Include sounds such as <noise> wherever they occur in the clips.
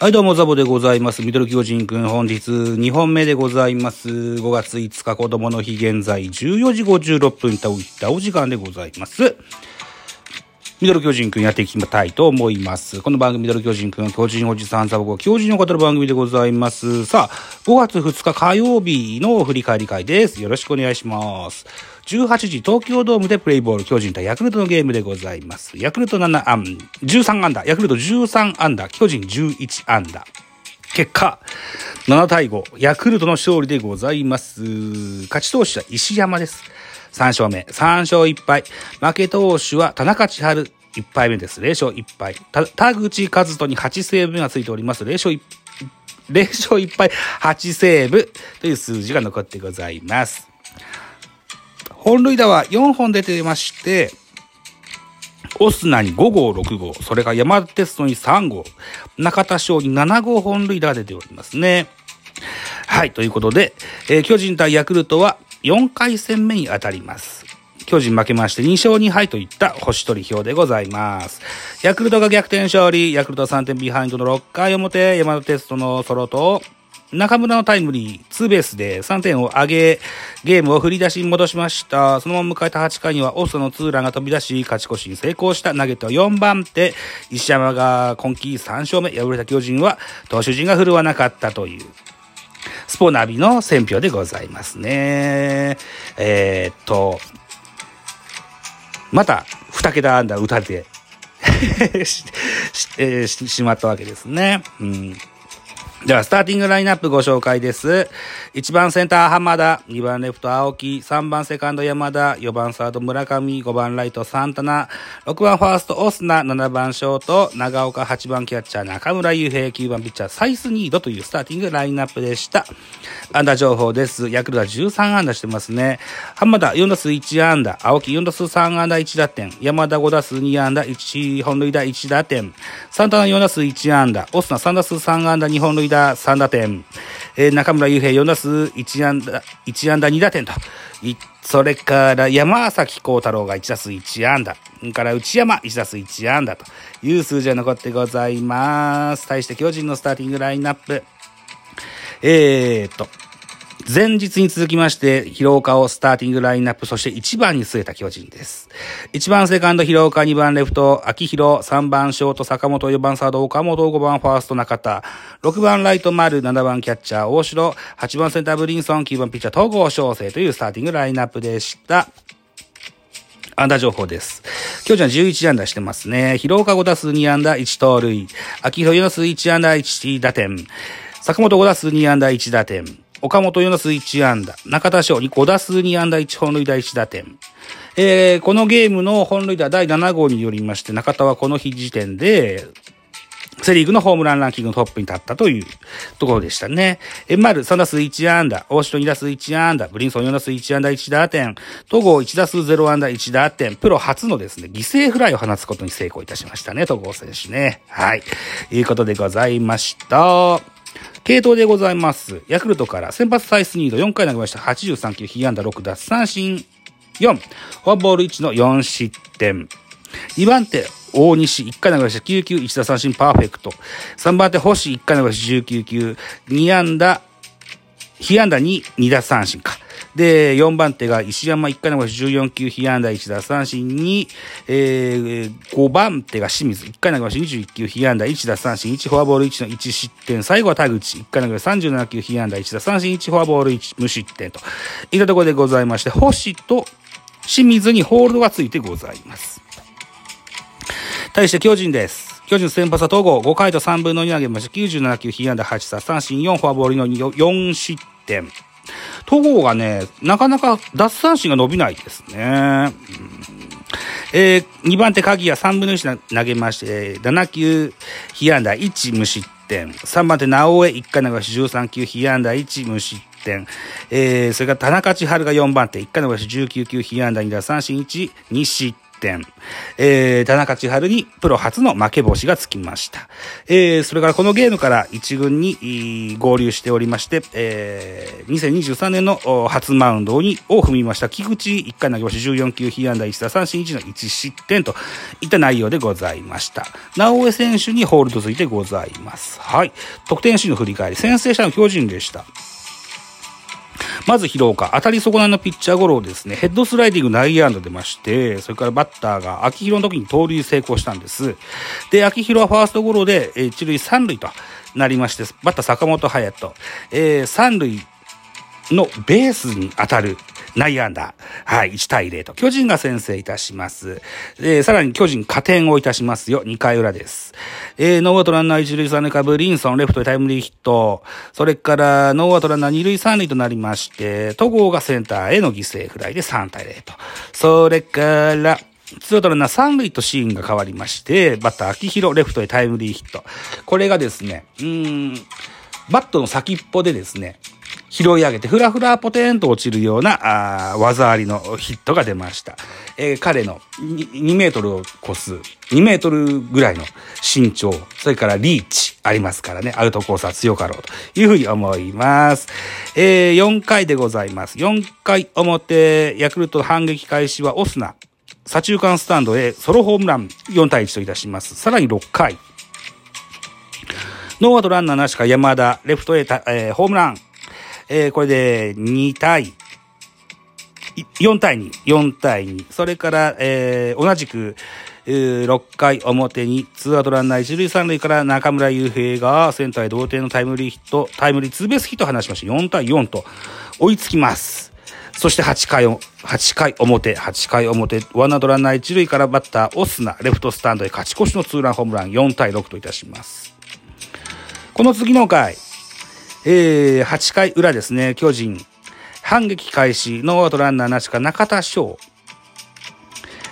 はい、どうも、ザボでございます。ミドル巨人くん、本日2本目でございます。5月5日、子供の日、現在14時56分といったお時間でございます。ミドル巨人くんやっていきたいと思います。この番組、ミドル巨人くん、巨人おじさんザボが巨人を語る番組でございます。さあ、5月2日火曜日の振り返り会です。よろしくお願いします。18時東京ドームでプレイボール巨人対ヤクルトのゲームでございます。ヤクルト7安、13安打、ヤクルト13安打、巨人11安打。結果、7対5、ヤクルトの勝利でございます。勝ち投手は石山です。3勝目、3勝1敗。負け投手は田中千春、1敗目です。0勝1敗。田口和人に8セーブ目がついております。0勝1 0勝1敗、8セーブという数字が残ってございます。本塁打は4本出てまして、オスナに5号、6号、それから山田哲人に3号、中田翔に7号本塁打が出ておりますね。はい、ということで、えー巨人対ヤクルトは4回戦目に当たります。巨人負けまして2勝2敗といった星取り表でございます。ヤクルトが逆転勝利、ヤクルト3点ビハインドの6回表、山田哲人のソロと、中村のタイムリー、ツーベースで3点を上げ、ゲームを振り出しに戻しました。そのまま迎えた8回にはオスナのツーランが飛び出し、勝ち越しに成功した投げては4番手、石山が今季3勝目、敗れた巨人は投手陣が振るわなかったという。スポナビの選票でございますね。えーっと、また2桁安打打たれて <laughs> ししえーししまったわけですね。うんでは、スターティングラインナップご紹介です。1番センター浜田、2番レフト青木、3番セカンド山田、4番サード村上、5番ライトサンタナ、6番ファーストオスナ、7番ショート長岡、8番キャッチャー中村悠平、9番ピッチャーサイスニードというスターティングラインナップでした。安打情報です。ヤクルトは13安打してますね。浜田4打数1安打、青木4打数3安打1打点、山田5打数2安打1本塁打1打点、サンタナ4打数1安打、オスナ3打数3安打2本塁打3打点、えー中村悠平4打数1安打、1安打2打点と、それから山崎幸太郎が1打数1安打、から内山1打数1安打という数字が残ってございます。対して巨人のスターティングラインナップ。えーっと、前日に続きまして、広岡をスターティングラインナップ、そして1番に据えた巨人です。1番セカンド広岡、2番レフト、秋広、3番ショート、坂本、4番サード、岡本、5番ファースト、中田、6番ライト、丸、7番キャッチャー、大城、8番センター、ブリンソン、9番ピッチャー、東郷翔征というスターティングラインナップでした。安打情報です。巨人は11安打してますね。広岡5打数2安打1盗塁。秋広4打数1安打1打点。坂本5打数2安打1打点。岡本4打数1安打。中田翔に5打数2安打1本塁打1打点。えー、このゲームの本塁打第7号によりまして、中田はこの日時点で、セリーグのホームランランキングのトップに立ったというところでしたね。え、丸3打数1安打、大城2打数1安打、ブリンソン4打数1安打1打点、戸郷1打数0安打1打点、プロ初のですね、犠牲フライを放つことに成功いたしましたね、戸郷選手ね。はい。いうことでございました。系統でございます。ヤクルトから先発サイスニード4回投げました。83球、被安打6奪三振4、フォアボール1の4失点。2番手、大西、1回投げました。9球、1打三振パーフェクト。3番手、星、1回投げました。19球、2安打、被安打2、2打三振か。で、4番手が石山1回の14球、被安打1打三振に、えー、5番手が清水1回投げまし21球、被安打1打三振1、フォアボール1の1失点。最後は田口1回投げまし37球、被安打1打三振1、フォアボール1無失点といったところでございまして、星と清水にホールドがついてございます。対して巨人です。巨人先発は東郷5回と3分の2投げました。97球、被安打8打三振4、フォアボールの4失点。戸郷がね、なかなか奪三振が伸びないですね。うんえー、2番手鍵谷3分の1投げまして、7球被安打1無失点。3番手直江1回流し13球被安打1無失点。えー、それから田中千春が4番手1回流し19球被安打2打三振1、2失点。えー、田中千春にプロ初の負け星がつきました。えー、それからこのゲームから1軍に合流しておりまして、えー、2023年の初マウンドにを踏みました菊池1回投げ星14球被安打1打三振1の1失点といった内容でございました。直江選手にホールドついてございます。はい。得点シーンの振り返り、先制したの巨人でした。まず広岡、当たり損ないのピッチャーゴロをですね、ヘッドスライディング内野安打出まして、それからバッターが秋広の時に盗塁成功したんです。で、秋広はファーストゴロで、え一塁三塁となりまして、バッター坂本勇人、えー、三塁のベースに当たる内野安打。はい、1対0と。巨人が先制いたします。えー、さらに巨人加点をいたしますよ。2回裏です。えー、ノーアウトランナー1塁3塁からブリンソン、レフトでタイムリーヒット。それから、ノーアウトランナー2塁3塁となりまして、戸郷がセンターへの犠牲フライで3対0と。それから、ツーアウトランナー3塁とシーンが変わりまして、バッター秋広、レフトへタイムリーヒット。これがですね、うーん、バットの先っぽでですね、拾い上げて、ふらふらポテンと落ちるような、あ技ありのヒットが出ました。えー、彼の 2, 2メートルを超す、2メートルぐらいの身長、それからリーチありますからね、アウトコースは強かろうというふうに思います。えー、4回でございます。4回表、ヤクルト反撃開始はオスナ。左中間スタンドへソロホームラン4対1といたします。さらに6回。ノーアウトランナーなしか山田、レフトへ、えー、ホームラン。えー、これで2対、4対2、4対2。それから、えー、同じく、6回表にツーアウトランナー一塁三塁から中村悠平がセンターへ同点のタイムリーヒット、タイムリーツーベースヒットを放しまして4対4と追いつきます。そして8回、8回表、8回表、ワンアウトランナー一塁からバッターオスナ、レフトスタンドへ勝ち越しのツーランホームラン4対6といたします。この次の回、えー、8回裏ですね、巨人。反撃開始、ノーアウトランナーなしか中田翔。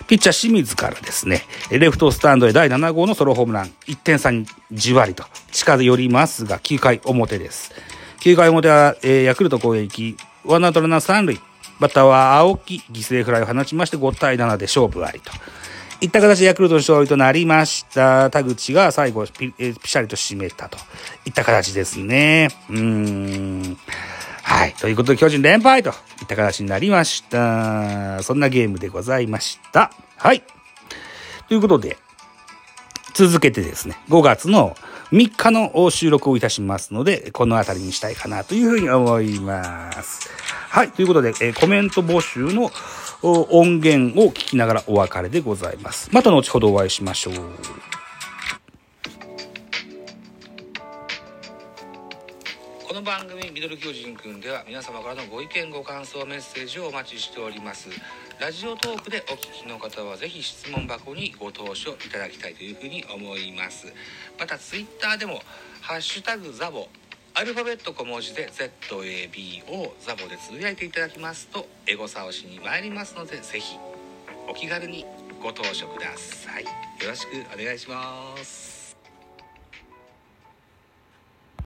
ピッチャー清水からですね、レフトスタンドへ第7号のソロホームラン、1点差にじわりと近寄りますが、9回表です。9回表は、えー、ヤクルト攻撃、ワンアウトランナー3塁、バッターは青木、犠牲フライを放ちまして5対7で勝負ありと。いった形でヤクルトの勝利となりました。田口が最後ピ、えピシャリと締めたといった形ですね。うーん。はい。ということで、巨人連敗といった形になりました。そんなゲームでございました。はい。ということで、続けてですね、5月の3日の収録をいたしますので、この辺りにしたいかなというふうに思います。はい。ということで、えコメント募集の音源を聞きながらお別れでございます。また後ほどお会いしましょう。この番組「ミドル巨人くん」では皆様からのご意見ご感想メッセージをお待ちしておりますラジオトークでお聞きの方はぜひ質問箱にご投書いただきたいというふうに思いますまたツイッターでも「ハッシュタグザボ」アルファベット小文字で ZAB をザボでつぶやいていただきますとエゴサをしに参りますのでぜひお気軽にご投書ください。よろしくお願いします。